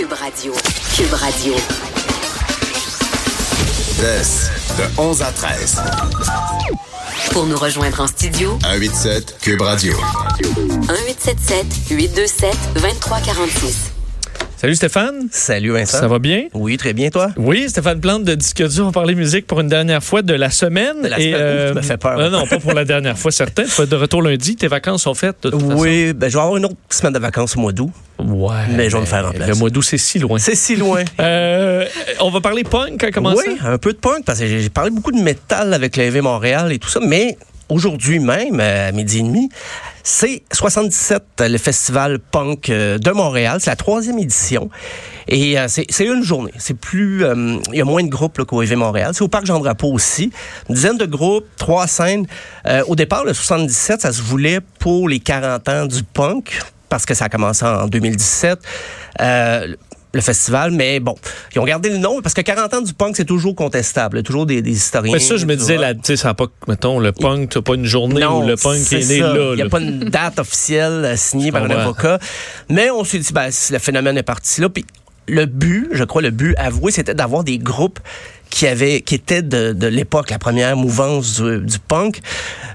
Cube Radio. Cube Radio. de 11 à 13. Pour nous rejoindre en studio, 187 Cube Radio. 1877 827 2346. Salut Stéphane. Salut Vincent. Ça va bien? Oui, très bien, toi? Oui, Stéphane Plante de Disque dur. On va parler musique pour une dernière fois de la semaine. De la semaine, tu me fais peur. Non, non, pas pour la dernière fois, certain. Tu vas être de retour lundi. Tes vacances sont faites, de toute Oui, ben, je vais avoir une autre semaine de vacances au mois d'août. Ouais. Mais je vais me faire remplacer. Le mois d'août, c'est si loin. C'est si loin. Euh, on va parler punk à commencer. Oui, un peu de punk, parce que j'ai parlé beaucoup de métal avec l'AV Montréal et tout ça, mais aujourd'hui même, à midi et demi, c'est 77, le festival punk euh, de Montréal. C'est la troisième édition. Et euh, c'est une journée. C'est plus... euh, Il y a moins de groupes qu'au EV Montréal. C'est au Parc Jean-Drapeau aussi. Une dizaine de groupes, trois scènes. Euh, au départ, le 77, ça se voulait pour les 40 ans du punk, parce que ça a commencé en 2017. Le festival, mais bon, ils ont gardé le nom parce que 40 ans du punk, c'est toujours contestable. Il y a toujours des, des historiens. Mais ça, je me disais, là, tu sais, ça pas, mettons, le punk, t'as pas une journée où le punk est né ça. là. Il n'y a là. pas une date officielle euh, signée par un avocat. Mais on s'est dit, ben, si le phénomène est parti là. Puis le but, je crois, le but avoué, c'était d'avoir des groupes qui avaient, qui étaient de, de l'époque, la première mouvance du, du punk.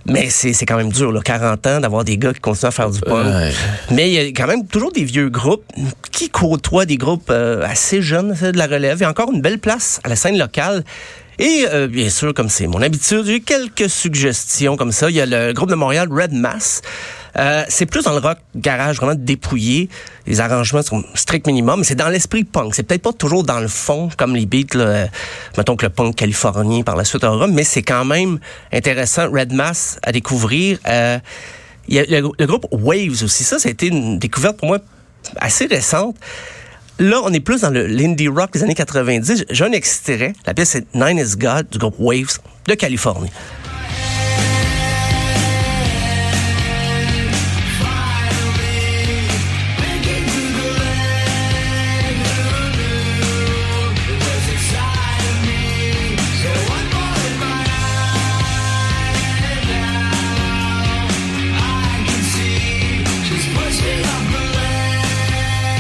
Mais c'est c'est quand même dur, là, 40 ans, d'avoir des gars qui continuent à faire du punk. Ouais. Mais il y a quand même toujours des vieux groupes qui côtoient des groupes euh, assez jeunes, de la relève. Il y a encore une belle place à la scène locale. Et euh, bien sûr, comme c'est mon habitude, j'ai quelques suggestions comme ça. Il y a le groupe de Montréal, Red Mass. Euh, c'est plus dans le rock garage, vraiment dépouillé. Les arrangements sont strict minimum. C'est dans l'esprit punk. C'est peut-être pas toujours dans le fond, comme les beats, là, euh, mettons que le punk californien par la suite aura, mais c'est quand même intéressant. Red Mass à découvrir. Euh, il y a le, groupe Waves aussi. Ça, ça a été une découverte pour moi assez récente. Là, on est plus dans l'indie rock des années 90. J'ai un extrait. La pièce, c'est Nine is God du groupe Waves de Californie.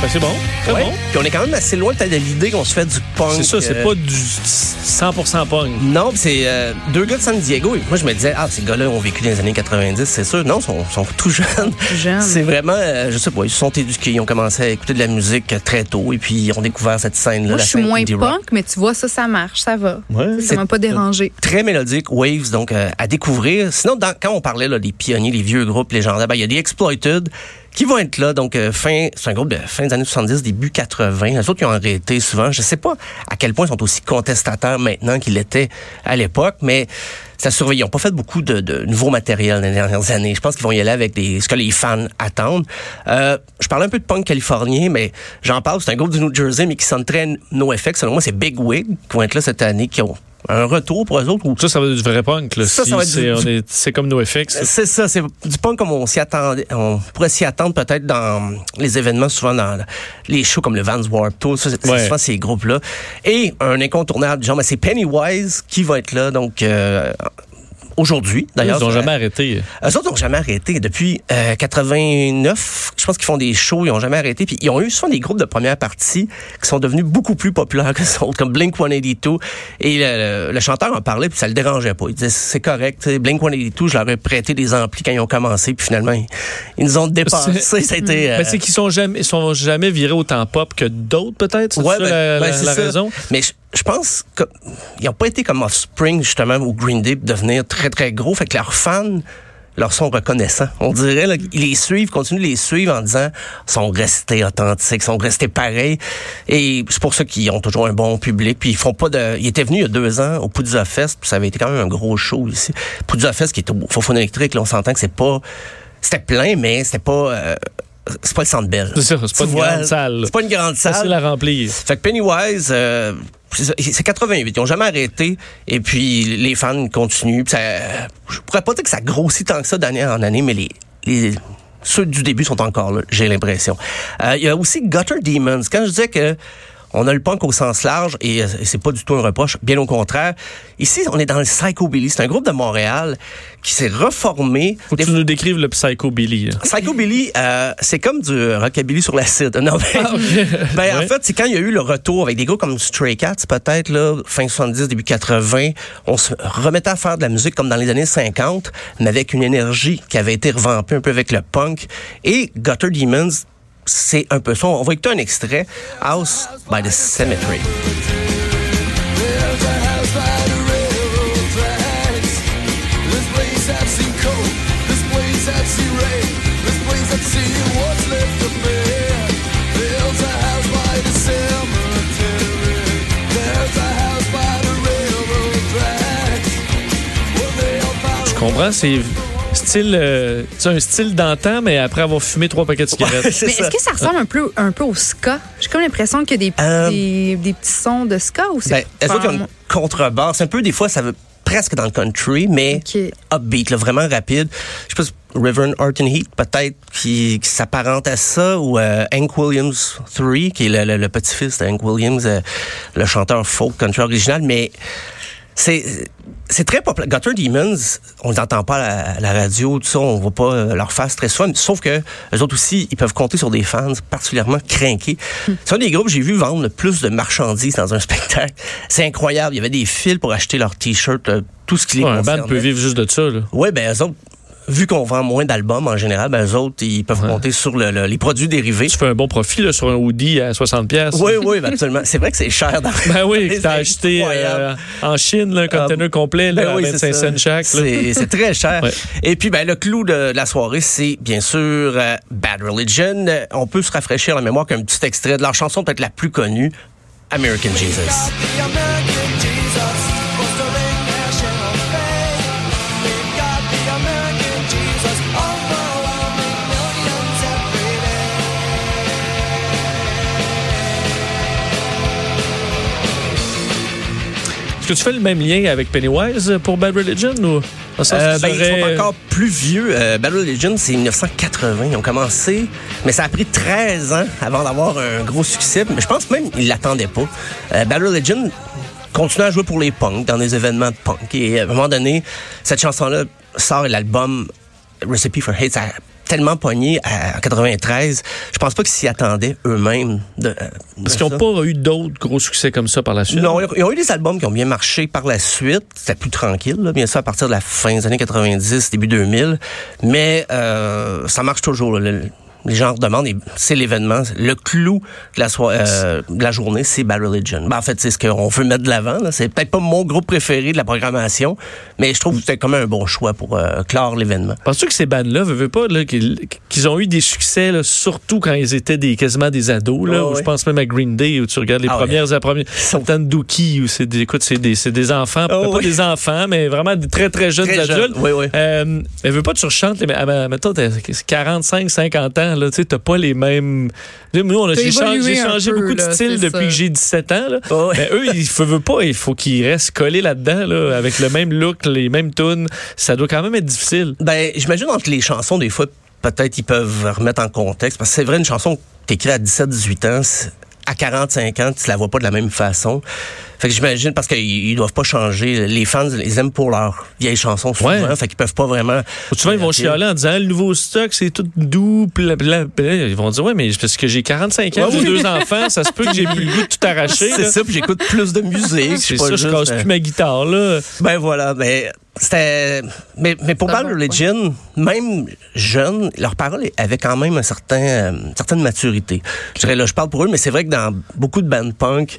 Ben, c'est bon, très Ouais. bon. Puis on est quand même assez loin peut-être de l'idée qu'on se fait du punk. C'est ça, c'est euh, pas du 100% punk. Non, puis c'est euh, deux gars de San Diego. Et moi, je me disais, ah, ces gars-là ont vécu dans les années 90, c'est sûr. Non, ils sont, sont tout jeunes. jeunes. C'est vraiment, euh, je sais pas, ils se sont éduqués, ils ont commencé à écouter de la musique très tôt et puis ils ont découvert cette scène-là. Moi, la je suis moins rock. punk, mais tu vois, ça, ça marche, ça va. Ouais. Ça m'a pas dérangé. Très mélodique, Waves, donc euh, à découvrir. Sinon, dans- quand on parlait là, des pionniers, les vieux groupes légendaires, ben, il y a des Exploited qui vont être là. Donc, euh, fin, c'est un groupe de fin des années 70, début 80. Les autres, qui ont arrêté souvent. Je sais pas à quel point ils sont aussi contestateurs maintenant qu'ils l'étaient à l'époque, mais ça surveille. Ils n'ont pas fait beaucoup de, de nouveaux matériels dans les dernières années. Je pense qu'ils vont y aller avec des, ce que les fans attendent. Euh, je parlais un peu de punk californien, mais j'en parle. C'est un groupe du New Jersey, mais qui très NoFX. Selon moi, c'est Big Wig qui vont être là cette année, qui ont un retour pour eux autres. Ou? Ça, ça va être du vrai punk. Là. Ça, Si ça va être c'est, du- c'est comme NoFX. c'est ça, c'est du punk comme on s'y attendait. On pourrait s'y attendre peut-être dans les événements, souvent dans les shows comme le Vans Warped Tour. Ça, c'est c'est Ouais. souvent ces groupes-là. Et un incontournable, genre, ben, c'est Pennywise qui va être là, donc euh, aujourd'hui. D'ailleurs, Ils n'ont sur- jamais arrêté. eux autres n'ont jamais arrêté. Depuis euh, 89, je pense qu'ils font des shows, ils n'ont jamais arrêté. Puis ils ont eu souvent des groupes de première partie qui sont devenus beaucoup plus populaires que les autres, comme Blink-182. Et le, le chanteur en parlait, puis ça le dérangeait pas. Il disait, c'est correct. tu sais, Blink-182, je leur ai prêté des amplis quand ils ont commencé. Puis finalement, ils, ils nous ont a été... euh, c'est qu'ils sont jamais, ils sont jamais virés autant pop que d'autres, peut-être? C'est Ouais, ben- la, ben, la- raison? Mais je, je pense qu'ils n'ont pas été comme Offspring, justement, ou Green Day, devenir très, très gros. Fait que leurs fans leur sont reconnaissants. On dirait là, qu'ils les suivent, continuent de les suivre en disant sont restés authentiques, sont restés pareils. Et c'est pour ça qu'ils ont toujours un bon public. Puis ils font pas de. Ils étaient venus il y a deux ans au Poudza Fest, puis ça avait été quand même un gros show ici. Poudza Fest qui est au Fofone électrique, là, on s'entend que c'est pas. C'était plein, mais c'était pas. euh, c'est pas le centre belle. C'est ça, c'est pas une grande salle. C'est pas une grande salle. Facile à remplir. Fait que Pennywise, euh, c'est ça, c'est 88. Ils ont jamais arrêté. Et puis, les fans continuent. Puis ça, je pourrais pas dire que ça grossit tant que ça d'année en année, mais les, les, ceux du début sont encore là, j'ai l'impression. Euh, Il y a aussi Gutter Demons. Quand je disais que On a le punk au sens large et, euh, et c'est pas du tout un reproche, bien au contraire. Ici, on est dans le Psychobilly. C'est un groupe de Montréal qui s'est reformé. Faut que tu nous décrives le Psychobilly. là. Psychobilly, euh, c'est comme du rockabilly sur l'acide. Non, Ah, ben, en fait, c'est quand il y a eu le retour avec des groupes comme Stray Cats, peut-être, là, fin 70, début 80, on se remettait à faire de la musique comme dans les années 50, mais avec une énergie qui avait été revampée un peu avec le punk. Et Gutter Demons, c'est un peu ça. On va écouter un extrait, House by the Cemetery. Je comprends, c'est style, euh, tu sais, un style d'antan, mais après avoir fumé trois paquets de cigarettes. C'est Mais est-ce que ça ressemble un peu, un peu au ska? J'ai comme l'impression qu'il y a des, Euh, des, des petits sons de ska ou c'est Ben, vraiment- une contrebasse. Un peu, des fois, ça veut presque dans le country, mais upbeat, là, vraiment rapide. Je sais pas, River and Heat, peut-être, qui, qui s'apparente à ça, ou euh, Hank Williams 3, qui est le, le- le petit-fils de Hank Williams, euh, le chanteur folk country original, mais c'est c'est très populaire. Gutter Demons, on les entend pas à la, à la radio, tout ça, on voit pas euh, leur face très souvent. Sauf que les autres aussi, ils peuvent compter sur des fans particulièrement craqués. C'est un des groupes que j'ai vu vendre le plus de marchandises dans un spectacle. C'est incroyable. Il y avait des fils pour acheter leurs t-shirts, euh, tout ce qui les Ouais, un band peut vivre juste de ça. Là. Oui, ben eux autres, vu qu'on vend moins d'albums en général, ben eux autres, ils peuvent compter sur le- le- les produits dérivés. Tu fais un bon profit là, sur un hoodie à 60$. pièces. Oui, oui, ben absolument. C'est vrai que c'est cher. Dans... Ben oui, que t'as acheté euh, en Chine, là, un container Ah, complet, là, Ben à oui, 25 c'est ça. cents chaque. là. C'est c'est très cher. Ouais. Et puis, ben, le clou de la soirée, c'est bien sûr euh, Bad Religion. On peut se rafraîchir la mémoire qu'un petit extrait de leur chanson peut-être la plus connue, American Jesus. the American Jesus, Est-ce que tu fais le même lien avec Pennywise pour Bad Religion ou dans le sens Euh, ben, Ils sont encore plus vieux. Euh, Bad Religion, c'est 1980. Ils ont commencé, mais ça a pris 13 ans avant d'avoir un gros succès. Mais je pense même qu'ils l'attendaient pas. Euh, Bad Religion continue à jouer pour les punks dans des événements de punk. Et à un moment donné, cette chanson-là sort l'album Recipe for Hate. Ça tellement pogné à- en 93. Je pense pas qu'ils s'y attendaient eux-mêmes. de- euh, Parce qu'ils n'ont pas eu d'autres gros succès comme ça par la suite. Non, ils ont- ils ont eu des albums qui ont bien marché par la suite. C'était plus tranquille, là, bien sûr, à partir de la fin des années 90, début 2000. Mais euh, ça marche toujours. là. Le- les gens demandent, et c'est l'événement. Le clou de la, euh, de la journée, c'est Bad Religion. Ben, en fait, c'est ce qu'on veut mettre de l'avant. C'est peut-être pas mon groupe préféré de la programmation, mais je trouve que c'était comme un bon choix pour euh, clore l'événement. Penses-tu que ces bandes-là, veux, pas, qu'ils ont eu des succès, là, surtout quand ils étaient des, quasiment des ados, là, Ouais, je ouais. pense même à Green Day, où tu regardes les Ah premières, la première, Sultan Dookie, où c'est des, écoute, c'est des, des enfants, Oh, pas oui. des enfants, mais vraiment des très, très jeunes Très adultes. jeunes, oui, oui. Euh, mais veux pas que tu rechantes, mais, ah, mettons, t'as 45, 50 ans, là, tu t'as pas les mêmes, nous, on a, j'ai changé, évolué j'ai un changé peu, beaucoup de là, style depuis ça. que j'ai 17 ans, là. Oh. Mais eux, ils ne veulent pas, il faut qu'ils restent collés là-dedans, là, avec le même look, les mêmes tunes. Ça doit quand même être difficile. Ben, j'imagine entre les chansons, des fois, peut-être ils peuvent remettre en contexte. Parce que c'est vrai, une chanson que t'écris à 17-18 ans, c'est- à 45 ans, tu la vois pas de la même façon. Fait que j'imagine, parce qu'ils ils doivent pas changer. Les fans les aiment pour leurs vieilles chansons souvent. Ouais. Fait qu'ils peuvent pas vraiment... Souvent, ils vont chialer en disant le nouveau stock, c'est tout doux. Bla, bla, bla. Ils vont dire ouais, mais parce que j'ai 45 ans, Ouais, j'ai oui. deux enfants, ça se peut que j'ai plus le goût de tout arracher. C'est ça, puis j'écoute plus de musique. C'est ça, je juste, casse euh, plus ma guitare, là. Ben voilà, mais c'était. Mais, mais pour Bad Religion, même jeunes, leurs paroles avaient quand même un certain, euh, une certaine maturité. Je dirais là, je parle pour eux, mais c'est vrai que dans beaucoup de bands punk,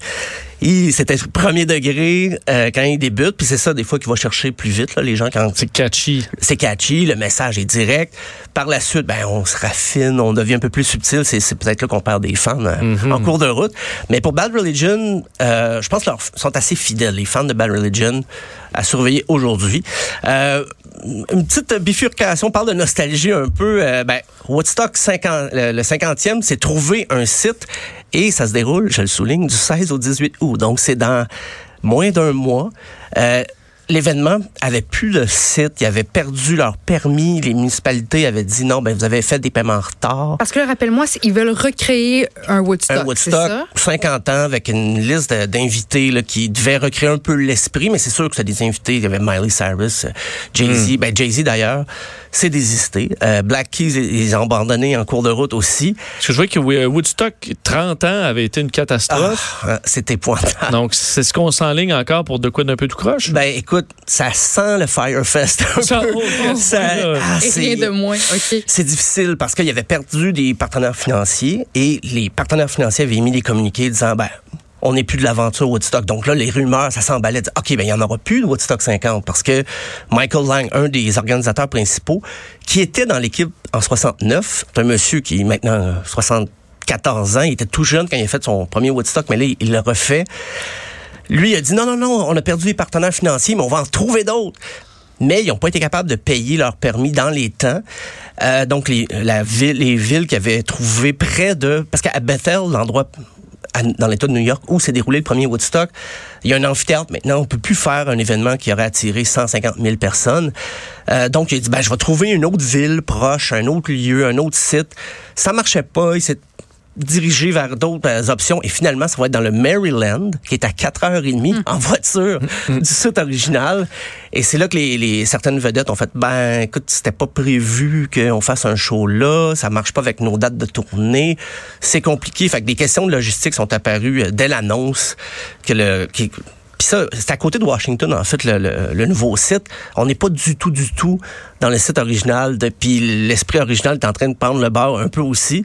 c'était premier degré euh, quand ils débutent, puis c'est ça des fois qu'ils vont chercher plus vite là, les gens quand C'est catchy. c'est catchy, le message est direct. Par la suite, ben on se raffine, on devient un peu plus subtil. C'est, c'est peut-être là qu'on perd des fans euh, en cours de route. Mais pour Bad Religion, euh, je pense qu'ils sont assez fidèles, les fans de Bad Religion, à surveiller aujourd'hui. Euh, une petite bifurcation, on parle de nostalgie un peu. Euh, ben, Woodstock 50, le, le 50e, c'est trouver un site et ça se déroule, je le souligne, du 16 au 18 août. Donc c'est dans moins d'un mois. Euh, l'événement avait plus de site, ils avaient perdu leur permis, les municipalités avaient dit non, ben vous avez fait des paiements en retard. Parce que là, rappelle-moi, ils veulent recréer un Woodstock. un Woodstock, ça? 50 ans, avec une liste d'invités là, qui devait recréer un peu l'esprit, mais c'est sûr que c'est des invités. Il y avait Miley Cyrus, euh, Jay-Z, ben Jay-Z d'ailleurs, c'est désisté. Euh, Black Keys, ils ont abandonné en cours de route aussi. Parce que je vois que Woodstock, 30 ans, avait été une catastrophe. Ah, c'est épouvantable. Donc, c'est ce qu'on s'enligne encore pour de quoi d'un peu tout croche? Ben écoute, ça sent le Firefest un Ça- peu. oh, Ça- là. ah, Et c'est- rien de moins. OK. C'est difficile parce qu'il avait perdu des partenaires financiers et les partenaires financiers avaient émis des communiqués disant ben on n'est plus de l'aventure Woodstock. Donc là, les rumeurs, ça s'emballait. de, OK, ben il y en aura plus de Woodstock 50 parce que Michael Lang, un des organisateurs principaux, qui était dans l'équipe en 69, c'est un monsieur qui est maintenant euh, 74 ans, il était tout jeune quand il a fait son premier Woodstock, mais là, il- il le refait. Lui, a dit non, non, non, on a perdu les partenaires financiers, mais on va en trouver d'autres. Mais ils n'ont pas été capables de payer leur permis dans les temps. Euh, donc, les, la ville, les villes qui avaient trouvé près de... Parce qu'à Bethel, l'endroit dans l'État de New York où s'est déroulé le premier Woodstock, il y a un amphithéâtre maintenant. On peut plus faire un événement qui aurait attiré 150 000 personnes. Euh, donc, il a dit, ben, je vais trouver une autre ville proche, un autre lieu, un autre site. Ça marchait pas. Dirigé vers d'autres euh, options. Et finalement, ça va être dans le Maryland, qui est à 4h30 en voiture du site original. Et c'est là que les, les- certaines vedettes ont fait, ben, écoute, c'était pas prévu qu'on fasse un show là, ça marche pas avec nos dates de tournée, c'est compliqué. Fait que des questions de logistique sont apparues euh, dès l'annonce que le, qui- puis ça, c'est à côté de Washington, en fait, le, le- le nouveau site. On n'est pas du tout, du tout dans le site original. de- Puis l'esprit original est en train de prendre le bord un peu aussi.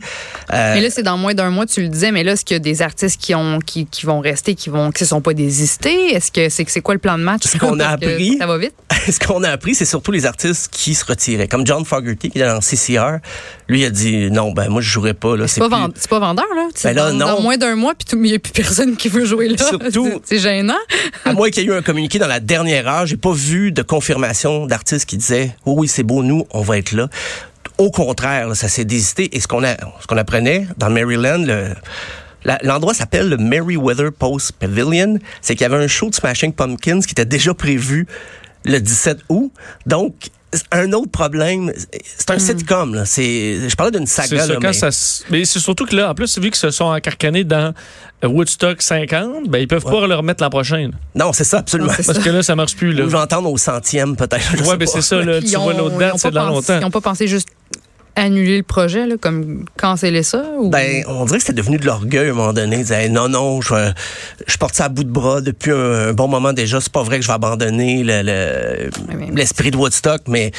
Euh, Mais là, c'est dans moins d'un mois, tu le disais, mais là, est-ce qu'il y a des artistes qui ont qui, qui vont rester, qui vont qui se sont pas désistés? Est-ce que c'est c'est quoi le plan de match? Ce qu'on a appris- Ça va vite? ce qu'on a appris, c'est surtout les artistes qui se retiraient. Comme John Fogerty, qui est dans CCR. Lui, il a dit, non, ben, moi, je jouerai pas, là. C'est pas, plus- vend- c'est pas vendeur, là? Ben là, dans, non. dans moins d'un mois, puis tout- il n'y a plus personne qui veut jouer là. Surtout- C'est gênant. À moins qu'il y eu un communiqué dans la dernière heure, j'ai pas vu de confirmation d'artistes qui disaient oh oui c'est beau nous on va être là. Au contraire, là, ça s'est désisté et ce qu'on ce qu'on apprenait dans Maryland le L'endroit s'appelle le Merriweather Post Pavilion. C'est qu'il y avait un show de Smashing Pumpkins qui était déjà prévu le 17 août. Donc, un autre problème, c'est un sitcom. Là. C'est, je parlais d'une C'est saga. ça, là, quand mais- ça s- mais c'est surtout que là, en plus, vu qu'ils se sont encarcanés dans Woodstock 50, ben, ils peuvent pas le remettre l'an prochain. là. Non, c'est ça, absolument. Non, Parce que là, ça marche plus. Là. Ou je vais entendre au centième, peut-être. Ouais, ben, c'est ça, là. Tu ils vois ont- l'autre date, ont c'est pensé- longtemps. Ils n'ont pas pensé juste annuler le projet, là, comme canceller ça? Ou... Ben, on dirait que c'était devenu de l'orgueil à un moment donné. Ils disaient, non, non, je, je porte ça à bout de bras depuis un, un bon moment déjà. C'est pas vrai que je vais abandonner le- le- l'esprit de Woodstock, mais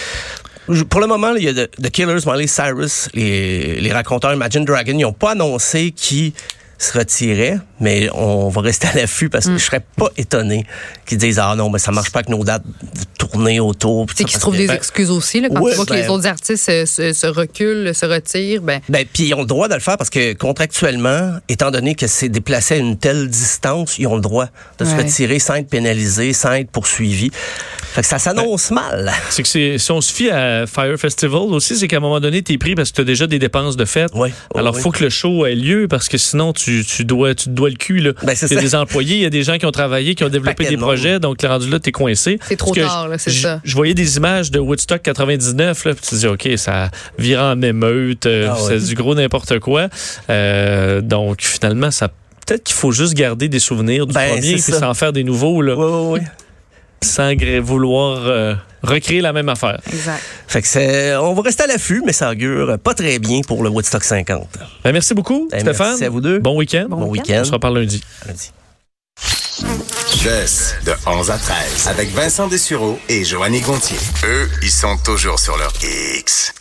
pour le moment, il y a The, The Killers, Miley Cyrus, les, les raconteurs Imagine Dragon, ils n'ont pas annoncé qui se retirait, mais on va rester à l'affût parce Mm. que je serais pas étonné qu'ils disent ah non, mais ça marche pas avec nos dates de tournée autour. ça, qu'ils se trouvent que- des excuses aussi. Là, quand Ouais, tu vois que les ben- autres artistes se, se- se reculent, se retirent, ben, Ben, puis ils ont le droit de le faire parce que contractuellement, étant donné que c'est déplacé à une telle distance, ils ont le droit de se retirer sans être pénalisés, sans être poursuivis. Fait que ça s'annonce mal. C'est que c'est- si on se fie à Fire Festival aussi, c'est qu'à un moment donné, tu es pris parce que tu as déjà des dépenses de fête. Oui. Alors, Oui, il faut que le show ait lieu parce que sinon, tu, tu dois, tu te dois le cul. Là. Ben, c'est il y a des employés, il y a des gens qui ont travaillé, qui ont développé paquet des de projets, donc le rendu là, tu es coincé. C'est trop Parce tard, là, c'est ça. Je voyais des images de Woodstock 99, là, puis tu te dis, OK, ça vire en émeute, euh, Ah ouais. c'est du gros n'importe quoi. Euh, donc, finalement, ça peut-être qu'il faut juste garder des souvenirs du Ben, premier ça. s'en faire des nouveaux, là, Oui, oui, oui. Sans gré- vouloir euh, recréer la même affaire. exact. Fait que c'est, on va rester à l'affût, mais ça augure pas très bien pour le Woodstock 50. Ben, merci beaucoup, Ben, Stéphane. merci à vous deux. Bon week-end. Bon Bon week-end. week-end. On se reparle lundi. Lundi. Jess, de 11 à 13, avec Vincent Dessureau et Joanny Gontier. Eux, ils sont toujours sur leur X.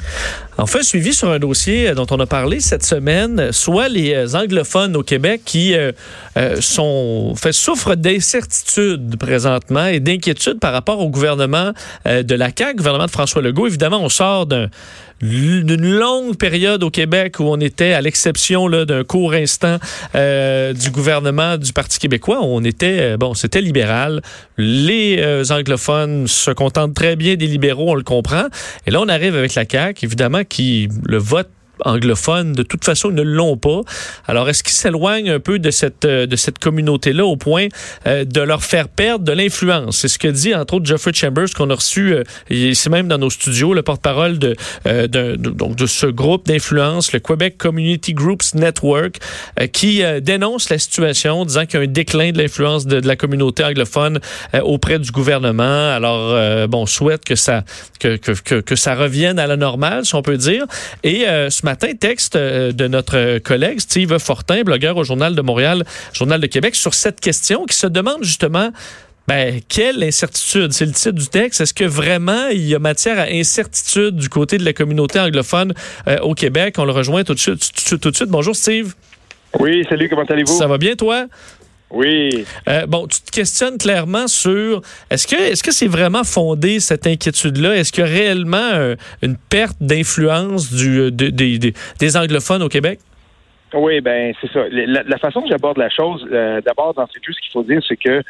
On fait un suivi sur un dossier euh, dont on a parlé cette semaine, soit les euh, anglophones au Québec qui euh, sont fait, souffrent d'incertitude présentement et d'inquiétude par rapport au gouvernement euh, de la CAQ, gouvernement de François Legault. Évidemment, on sort d'un d'une longue période au Québec où on était, à l'exception d'un court instant euh, du gouvernement du Parti québécois, on était, euh, bon, c'était libéral. Les euh, anglophones se contentent très bien des libéraux, on le comprend. Et là, on arrive avec la CAQ, évidemment, qui le vote de toute façon, ne l'ont pas. Alors, est-ce qu'ils s'éloignent un peu de cette, euh, de cette communauté-là au point euh, de leur faire perdre de l'influence? C'est ce que dit, entre autres, Jeffrey Chambers, qu'on a reçu euh, ici même dans nos studios, le porte-parole de, euh, de, donc de ce groupe d'influence, le Quebec Community Groups Network, euh, qui dénonce la situation, disant qu'il y a un déclin de l'influence de, la communauté anglophone auprès du gouvernement. Alors, bon, on souhaite que ça, que, que, que, que ça revienne à la normale, si on peut dire. Et ce matin, texte euh, de notre collègue Steve Fortin, blogueur au Journal de Montréal, Journal de Québec, sur cette question qui se demande justement ben, quelle incertitude? C'est le titre du texte. Est-ce que vraiment il y a matière à incertitude du côté de la communauté anglophone euh, au Québec? On le rejoint tout de suite. Tout, tout de suite. Bonjour, Steve. Oui, salut, comment allez-vous? Ça va bien, toi? Oui. Euh, bon, tu te questionnes clairement sur est-ce que est-ce que c'est vraiment fondé cette inquiétude-là? Est-ce qu'il y a réellement euh, une perte d'influence du euh, de- des- anglophones au Québec? Oui, ben c'est ça. La, la façon que j'aborde la chose, euh, d'abord, dans tout, ce qu'il faut dire, c'est que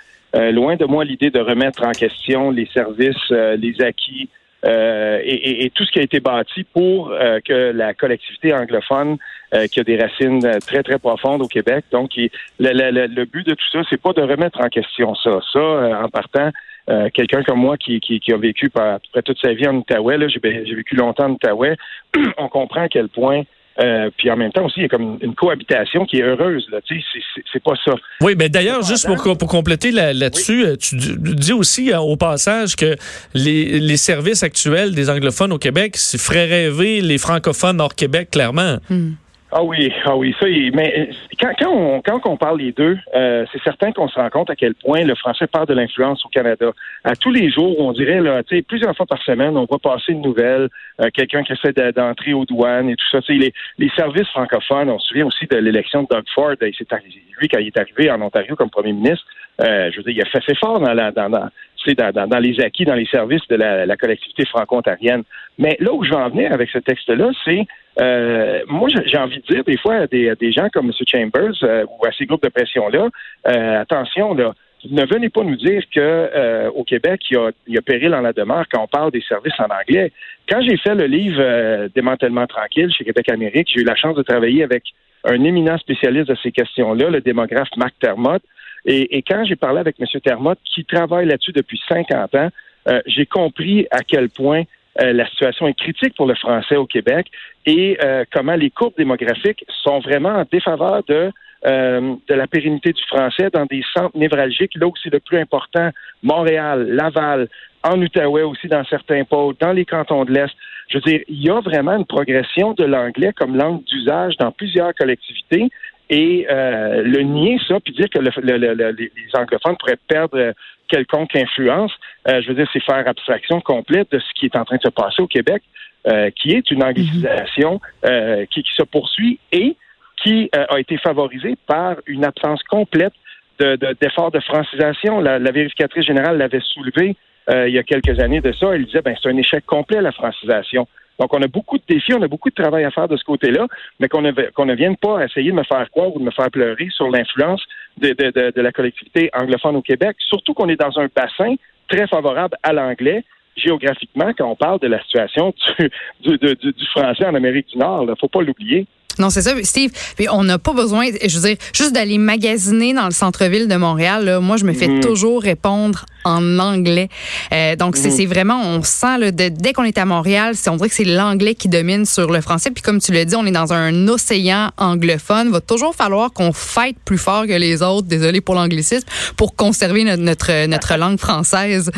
loin de moi l'idée de remettre en question les services, les acquis euh, et, et- et tout ce qui a été bâti pour euh, que la collectivité anglophone, euh, qui a des racines euh, très très profondes au Québec, donc le, le- le- but de tout ça, c'est pas de remettre en question ça. Ça, euh, en partant. euh, quelqu'un comme moi qui, qui, qui a vécu à peu près toute sa vie en Outaouais, j'ai vécu longtemps en Outaouais, on comprend à quel point euh, puis en même temps aussi, il y a comme une cohabitation qui est heureuse. Là, tu sais, c'est- pas ça. Oui, mais d'ailleurs, juste pour, pour compléter là- là-dessus, euh, tu dis aussi euh, au passage que les, les services actuels des anglophones au Québec ferait rêver les francophones hors Québec, clairement. Ah oui, ah oui, ça. Mais euh, quand, quand, on, quand on parle les deux, euh, c'est certain qu'on se rend compte à quel point le français perd de l'influence au Canada. À tous les jours, on dirait là, plusieurs fois par semaine, on voit passer une nouvelle, euh, quelqu'un qui essaie de- d'entrer aux douanes et tout ça. Les, les services francophones, on se souvient aussi de l'élection de Doug Ford. Il lui, quand il est arrivé en Ontario comme premier ministre, euh, je veux dire, il a fait ses fort dans, la, dans, dans, dans, dans, les acquis, dans les services de la, la collectivité franco-ontarienne. Mais là où je veux en venir avec ce texte-là, c'est euh, moi, j'ai envie de dire des fois à des, gens comme M. Chambers euh, ou à ces groupes de pression-là, euh, attention, là, ne venez pas nous dire que euh, au Québec, il y, a, il y a péril en la demeure quand on parle des services en anglais. Quand j'ai fait le livre euh, Démantèlement tranquille chez Québec Amérique, j'ai eu la chance de travailler avec un éminent spécialiste de ces questions-là, le démographe Marc Termotte. Et, et quand j'ai parlé avec M. Termotte, qui travaille là-dessus depuis 50 ans, j'ai compris à quel point euh, la situation est critique pour le français au Québec et euh, comment les courbes démographiques sont vraiment en défaveur de, euh, la pérennité du français dans des centres névralgiques, là où c'est le plus important, Montréal, Laval, en Outaouais aussi dans certains pôles, dans les cantons de l'Est. Je veux dire, il y a vraiment une progression de l'anglais comme langue d'usage dans plusieurs collectivités. Et euh, le nier ça, puis dire que le- le- le- le- les anglophones pourraient perdre euh, quelconque influence, euh, je veux dire, c'est faire abstraction complète de ce qui est en train de se passer au Québec, euh, qui est une anglicisation euh, qui, qui se poursuit et qui euh, a été favorisée par une absence complète de- de- d'efforts de, francisation. La, la vérificatrice générale l'avait soulevé euh, il y a quelques années de ça. Elle disait, ben c'est un échec complet la francisation. Donc, on a beaucoup de défis, on a beaucoup de travail à faire de ce côté-là, mais qu'on ne, ne vienne pas essayer de me faire croire ou de me faire pleurer sur l'influence de, la collectivité anglophone au Québec, surtout qu'on est dans un bassin très favorable à l'anglais géographiquement quand on parle de la situation du, du, français en Amérique du Nord. Il faut pas l'oublier. Non, c'est ça, Steve. Puis on n'a pas besoin, je veux dire, juste d'aller magasiner dans le centre-ville de Montréal. Là, moi, je me fais Mhm. toujours répondre en anglais. Euh, donc, c'est Mhm. c'est vraiment, on sent, là, de- dès qu'on est à Montréal, c'est- on dirait que c'est l'anglais qui domine sur le français. Puis comme tu l'as dit, on est dans un océan anglophone. Il va toujours falloir qu'on fight plus fort que les autres, désolé pour l'anglicisme, pour conserver notre, notre, notre langue française.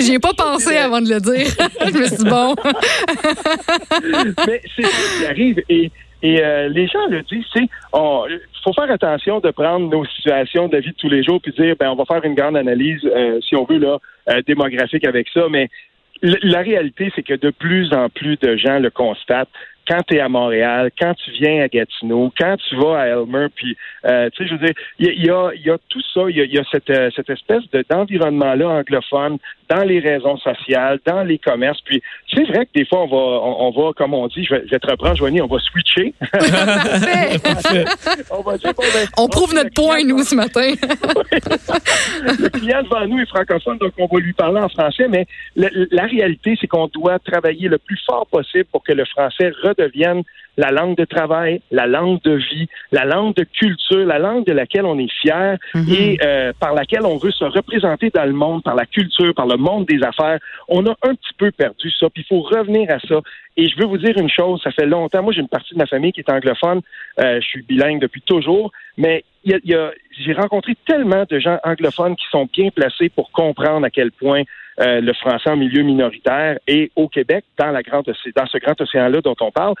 J'y ai pas pensé avant de le dire. je me suis dit, bon. Mais c'est ça qui arrive. Et, et euh, les gens le disent, c'est il faut faire attention de prendre nos situations de la vie de tous les jours puis dire ben on va faire une grande analyse, euh, si on veut, là, euh, démographique avec ça. Mais la réalité, c'est que de plus en plus de gens le constatent quand tu es à Montréal, quand tu viens à Gatineau, quand tu vas à Elmer, puis, euh, tu sais, je veux dire, il y a, il y, a, il y a tout ça, il y a, il y a cette, euh, cette espèce de, d'environnement-là anglophone dans les raisons sociales, dans les commerces. Puis, c'est vrai que des fois, on va, on, on va, comme on dit, je vais, je vais te reprendre, Joanie, on va switcher. On va dire, bon, ben, On prouve notre point, nous, ce matin. le client devant nous est francophone, donc on va lui parler en français, mais la, la réalité, c'est qu'on doit travailler le plus fort possible pour que le français redevienne la langue de travail, la langue de vie, la langue de culture, la langue de laquelle on est fier et euh, par laquelle on veut se représenter dans le monde, par la culture, par le monde des affaires. On a un petit peu perdu ça, puis il faut revenir à ça. Et je veux vous dire une chose, ça fait longtemps, moi j'ai une partie de ma famille qui est anglophone, euh, je suis bilingue depuis toujours, mais il y a- il y a- j'ai rencontré tellement de gens anglophones qui sont bien placés pour comprendre à quel point euh, le français en milieu minoritaire et au Québec, dans, la grande, dans ce grand océan-là dont on parle,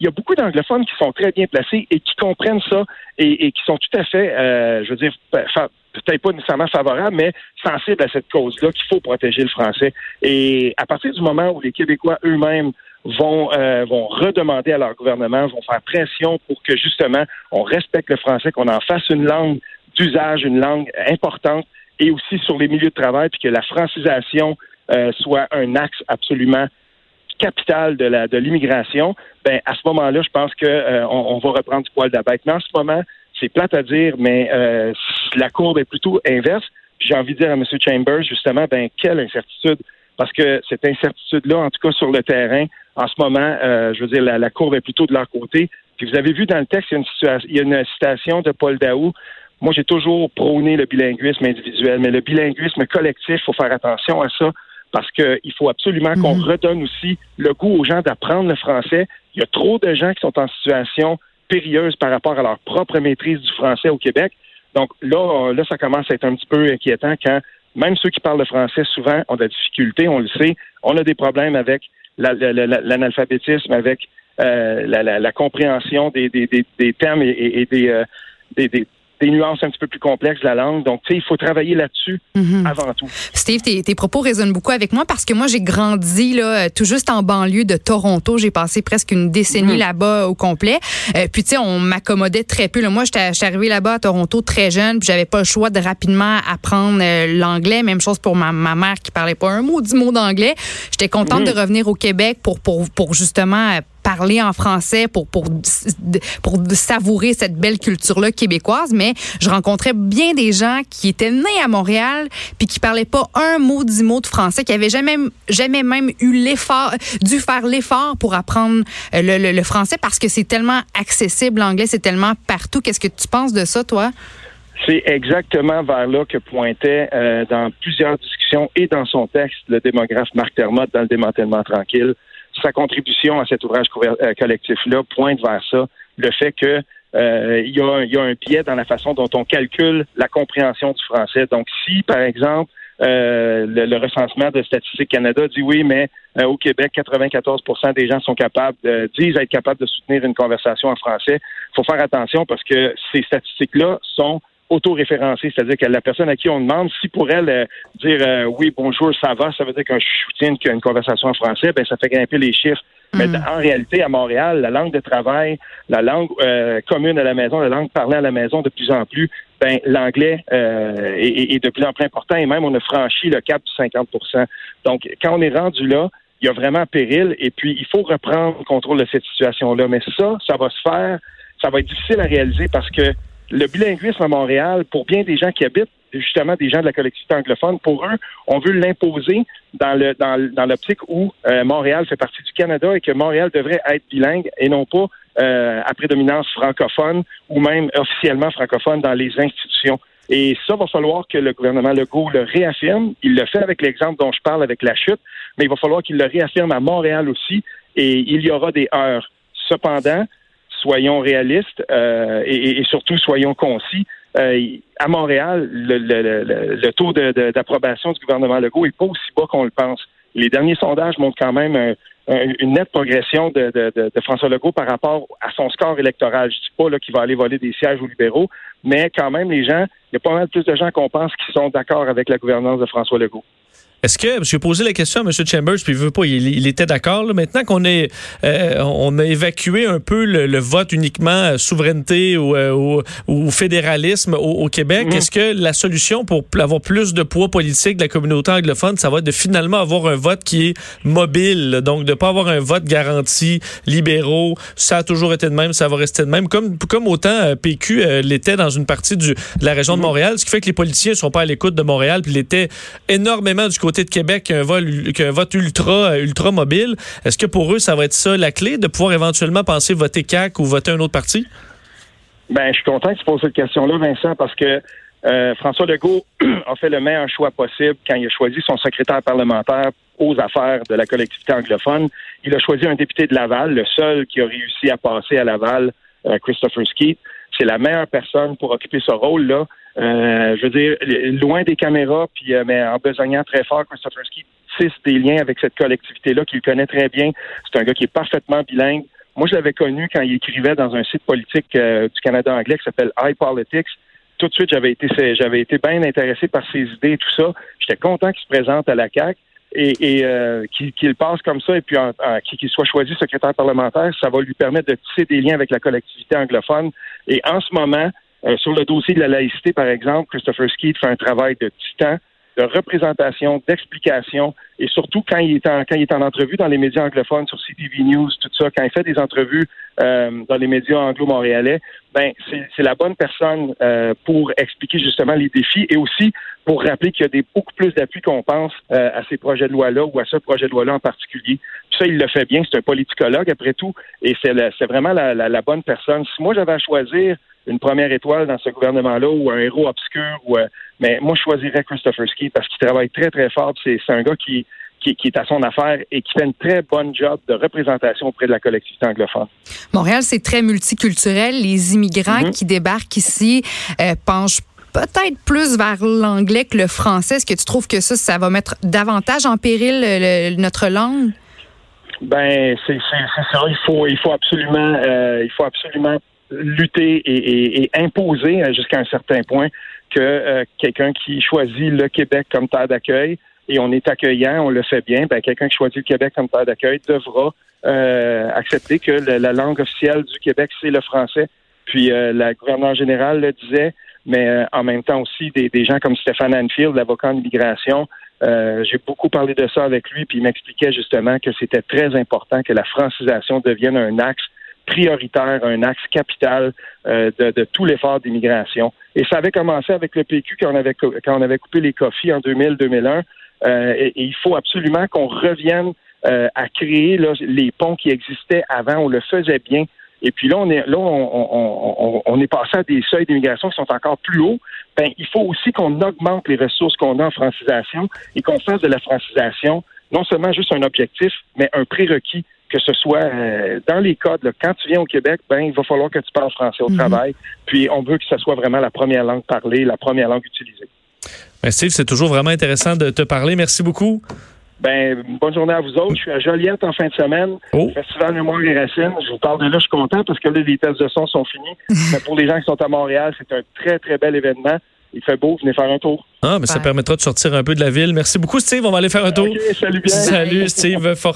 il y a beaucoup d'anglophones qui sont très bien placés et qui comprennent ça et, et qui sont tout à fait, euh, je veux dire, peut-être pas nécessairement favorables, mais sensibles à cette cause-là qu'il faut protéger le français. Et à partir du moment où les Québécois eux-mêmes vont, euh, vont redemander à leur gouvernement, vont faire pression pour que justement on respecte le français, qu'on en fasse une langue d'usage, une langue importante, et aussi sur les milieux de travail, puis que la francisation euh, soit un axe absolument capital de la de l'immigration, ben à ce moment-là, je pense que euh, on, on va reprendre du poil de la bête. Mais en ce moment, c'est plate à dire, mais euh, la courbe est plutôt inverse. J'ai envie de dire à M. Chambers, justement, ben quelle incertitude? Parce que cette incertitude-là, en tout cas sur le terrain, en ce moment, euh, je veux dire, la, la courbe est plutôt de leur côté. Puis vous avez vu dans le texte, il y a une, situation, il y a une citation de Paul Daou. Moi, j'ai toujours prôné le bilinguisme individuel, mais le bilinguisme collectif, il faut faire attention à ça parce qu'il faut absolument qu'on redonne aussi le goût aux gens d'apprendre le français. Il y a trop de gens qui sont en situation périlleuse par rapport à leur propre maîtrise du français au Québec. Donc là, euh, là, ça commence à être un petit peu inquiétant quand même ceux qui parlent le français souvent ont de la difficulté, on le sait. On a des problèmes avec la- la- la- l'analphabétisme, avec euh, la, compréhension des, des- des- des termes et, et- et des, euh, des- des- des nuances un petit peu plus complexes de la langue. Donc, tu sais, il faut travailler là-dessus Mhm. avant tout. Steve, tes, tes propos résonnent beaucoup avec moi parce que moi, j'ai grandi là, euh, tout juste en banlieue de Toronto. J'ai passé presque une décennie là-bas au complet. Euh, puis, tu sais, on m'accommodait très peu. là. Moi, j'étais arrivée là-bas à Toronto très jeune, puis j'avais pas le choix de rapidement apprendre euh, l'anglais. Même chose pour ma, ma mère qui parlait pas un mot, dix mots d'anglais. J'étais contente de revenir au Québec pour, pour, pour justement parler en français pour pour pour savourer cette belle culture là québécoise mais je rencontrais bien des gens qui étaient nés à Montréal puis qui parlaient pas un mot dix mots de français qui avaient jamais jamais même eu l'effort dû faire l'effort pour apprendre euh, le, le- le français parce que c'est tellement accessible l'anglais c'est tellement partout qu'est-ce que tu penses de ça toi? C'est exactement vers là que pointait euh, dans plusieurs discussions et dans son texte le démographe Marc Termotte dans le démantèlement tranquille. Sa contribution à cet ouvrage euh, collectif-là pointe vers ça, le fait que euh, il y, a un- il y a un biais dans la façon dont on calcule la compréhension du français. Donc, si, par exemple, euh, le, le recensement de Statistique Canada dit oui, mais euh, au Québec, 94% des gens sont capables, euh, disent être capables de soutenir une conversation en français. Il faut faire attention parce que ces statistiques-là sont auto-référencées, c'est-à-dire que la personne à qui on demande, si pour elle euh, dire euh, oui, bonjour, ça va, ça veut dire que je soutiens une conversation en français, ben ça fait grimper les chiffres. Mais en réalité, à Montréal, la langue de travail, la langue euh, commune à la maison, la langue parlée à la maison de plus en plus, ben l'anglais euh, est, est- est de plus en plus important et même on a franchi le cap du 50% Donc, quand on est rendu là, il y a vraiment péril et puis il faut reprendre le contrôle de cette situation-là. Mais ça, ça va se faire, ça va être difficile à réaliser parce que le bilinguisme à Montréal, pour bien des gens qui habitent, justement des gens de la collectivité anglophone, pour eux, on veut l'imposer dans le dans, l'optique où euh, Montréal fait partie du Canada et que Montréal devrait être bilingue et non pas euh, à prédominance francophone ou même officiellement francophone dans les institutions. Et ça va falloir que le gouvernement Legault le réaffirme. Il le fait avec l'exemple dont je parle avec la chute, mais il va falloir qu'il le réaffirme à Montréal aussi et il y aura des heures. Cependant, soyons réalistes euh, et, surtout soyons concis. Euh, à Montréal, le, taux d'approbation du gouvernement Legault est pas aussi bas qu'on le pense. Les derniers sondages montrent quand même un- une nette progression de, François Legault par rapport à son score électoral. Je dis pas qu'il va aller voler des sièges aux libéraux, mais quand même, les gens, il y a pas mal plus de gens qu'on pense qui sont d'accord avec la gouvernance de François Legault. Est-ce que, j'ai posé la question à M. Chambers, puis il veut pas, il, il était d'accord. Maintenant qu'on est, euh, on a évacué un peu le, le vote uniquement euh, souveraineté ou, euh, ou, ou fédéralisme au, au Québec, Mhm. est-ce que la solution pour avoir plus de poids politique de la communauté anglophone, ça va être de finalement avoir un vote qui est mobile, donc de pas avoir un vote garanti libéraux, ça a toujours été de même, ça va rester de même, comme, comme autant euh, PQ euh, l'était dans une partie du, de la région de Montréal, ce qui fait que les politiciens sont pas à l'écoute de Montréal, puis l'étaient énormément du côté de Québec qu'un vote, vote ultra, ultra mobile. Est-ce que pour eux, ça va être ça la clé, de pouvoir éventuellement penser voter CAC ou voter un autre parti? Ben, je suis content que tu poses cette question-là, Vincent, parce que euh, François Legault a fait le meilleur choix possible quand il a choisi son secrétaire parlementaire aux affaires de la collectivité anglophone. Il a choisi un député de Laval, le seul qui a réussi à passer à Laval, euh, Christopher Skeet. C'est la meilleure personne pour occuper ce rôle-là. Euh, je veux dire, loin des caméras, puis euh, mais en besognant très fort, Christopher Skeet tisse des liens avec cette collectivité-là qu'il connaît très bien. C'est un gars qui est parfaitement bilingue. Moi, je l'avais connu quand il écrivait dans un site politique euh, du Canada anglais qui s'appelle iPolitics. Tout de suite, j'avais été j'avais été bien intéressé par ses idées et tout ça. J'étais content qu'il se présente à la CAC et, et euh, qu'il qu'il passe comme ça et puis qu'il soit choisi secrétaire parlementaire, ça va lui permettre de tisser des liens avec la collectivité anglophone. Et en ce moment, euh, sur le dossier de la laïcité, par exemple, Christopher Skeet fait un travail de titan de représentation, d'explication, et surtout quand il est en quand il est en entrevue dans les médias anglophones, sur CTV News, tout ça, quand il fait des entrevues euh, dans les médias anglo-montréalais, ben c'est la bonne personne euh, pour expliquer justement les défis et aussi pour rappeler qu'il y a des beaucoup plus d'appui qu'on pense euh, à ces projets de loi-là ou à ce projet de loi-là en particulier. Puis ça, il le fait bien. C'est un politicologue après tout, et c'est vraiment la, la, la bonne personne. Si moi j'avais à choisir une première étoile dans ce gouvernement-là ou un héros obscur ou euh, mais moi je choisirais Christopher Ski parce qu'il travaille très très fort. C'est un gars qui, qui qui est à son affaire et qui fait une très bonne job de représentation auprès de la collectivité anglophone. Montréal, c'est très multiculturel. Les immigrants Mhm. qui débarquent ici euh, penchent peut-être plus vers l'anglais que le français. Est-ce que tu trouves que ça, ça va mettre davantage en péril le- notre langue? Ben c'est ça. Il faut il faut absolument euh, il faut absolument lutter et, imposer euh, jusqu'à un certain point que euh, quelqu'un qui choisit le Québec comme terre d'accueil et on est accueillant, on le fait bien, ben quelqu'un qui choisit le Québec comme terre d'accueil devra euh, accepter que la langue officielle du Québec c'est le français. Puis euh, la gouverneure générale le disait, mais euh, en même temps aussi des, des gens comme Stéphane Anfield, l'avocat en immigration, j'ai beaucoup parlé de ça avec lui, puis il m'expliquait justement que c'était très important que la francisation devienne un axe prioritaire, un axe capital euh, de, de tout l'effort d'immigration. Et ça avait commencé avec le PQ quand on avait, quand on avait coupé les coffees en 2000-2001. Euh, et, et il faut absolument qu'on revienne euh, à créer là, les ponts qui existaient avant. On le faisait bien. Et puis là, on est là, on, on- on- on est passé à des seuils d'immigration qui sont encore plus hauts. Ben, il faut aussi qu'on augmente les ressources qu'on a en francisation et qu'on fasse de la francisation non seulement juste un objectif, mais un prérequis que ce soit euh, dans les codes. là, quand tu viens au Québec, ben il va falloir que tu parles français au travail. Puis on veut que ce soit vraiment la première langue parlée, la première langue utilisée. Ben, Steve, c'est toujours vraiment intéressant de te parler. Merci beaucoup. Ben, bonne journée à vous autres. Je suis à Joliette en fin de semaine. Oh. Festival Mémoire et Racines. Je vous parle de là, je suis content parce que là, les tests de son sont finis. Mais pour les gens qui sont à Montréal, c'est un très, très bel événement. Il fait beau, venez faire un tour. Ah, mais ça permettra de sortir un peu de la ville. Merci beaucoup, Steve. On va aller faire un tour. OK, salut bien. Salut, Steve Fortin.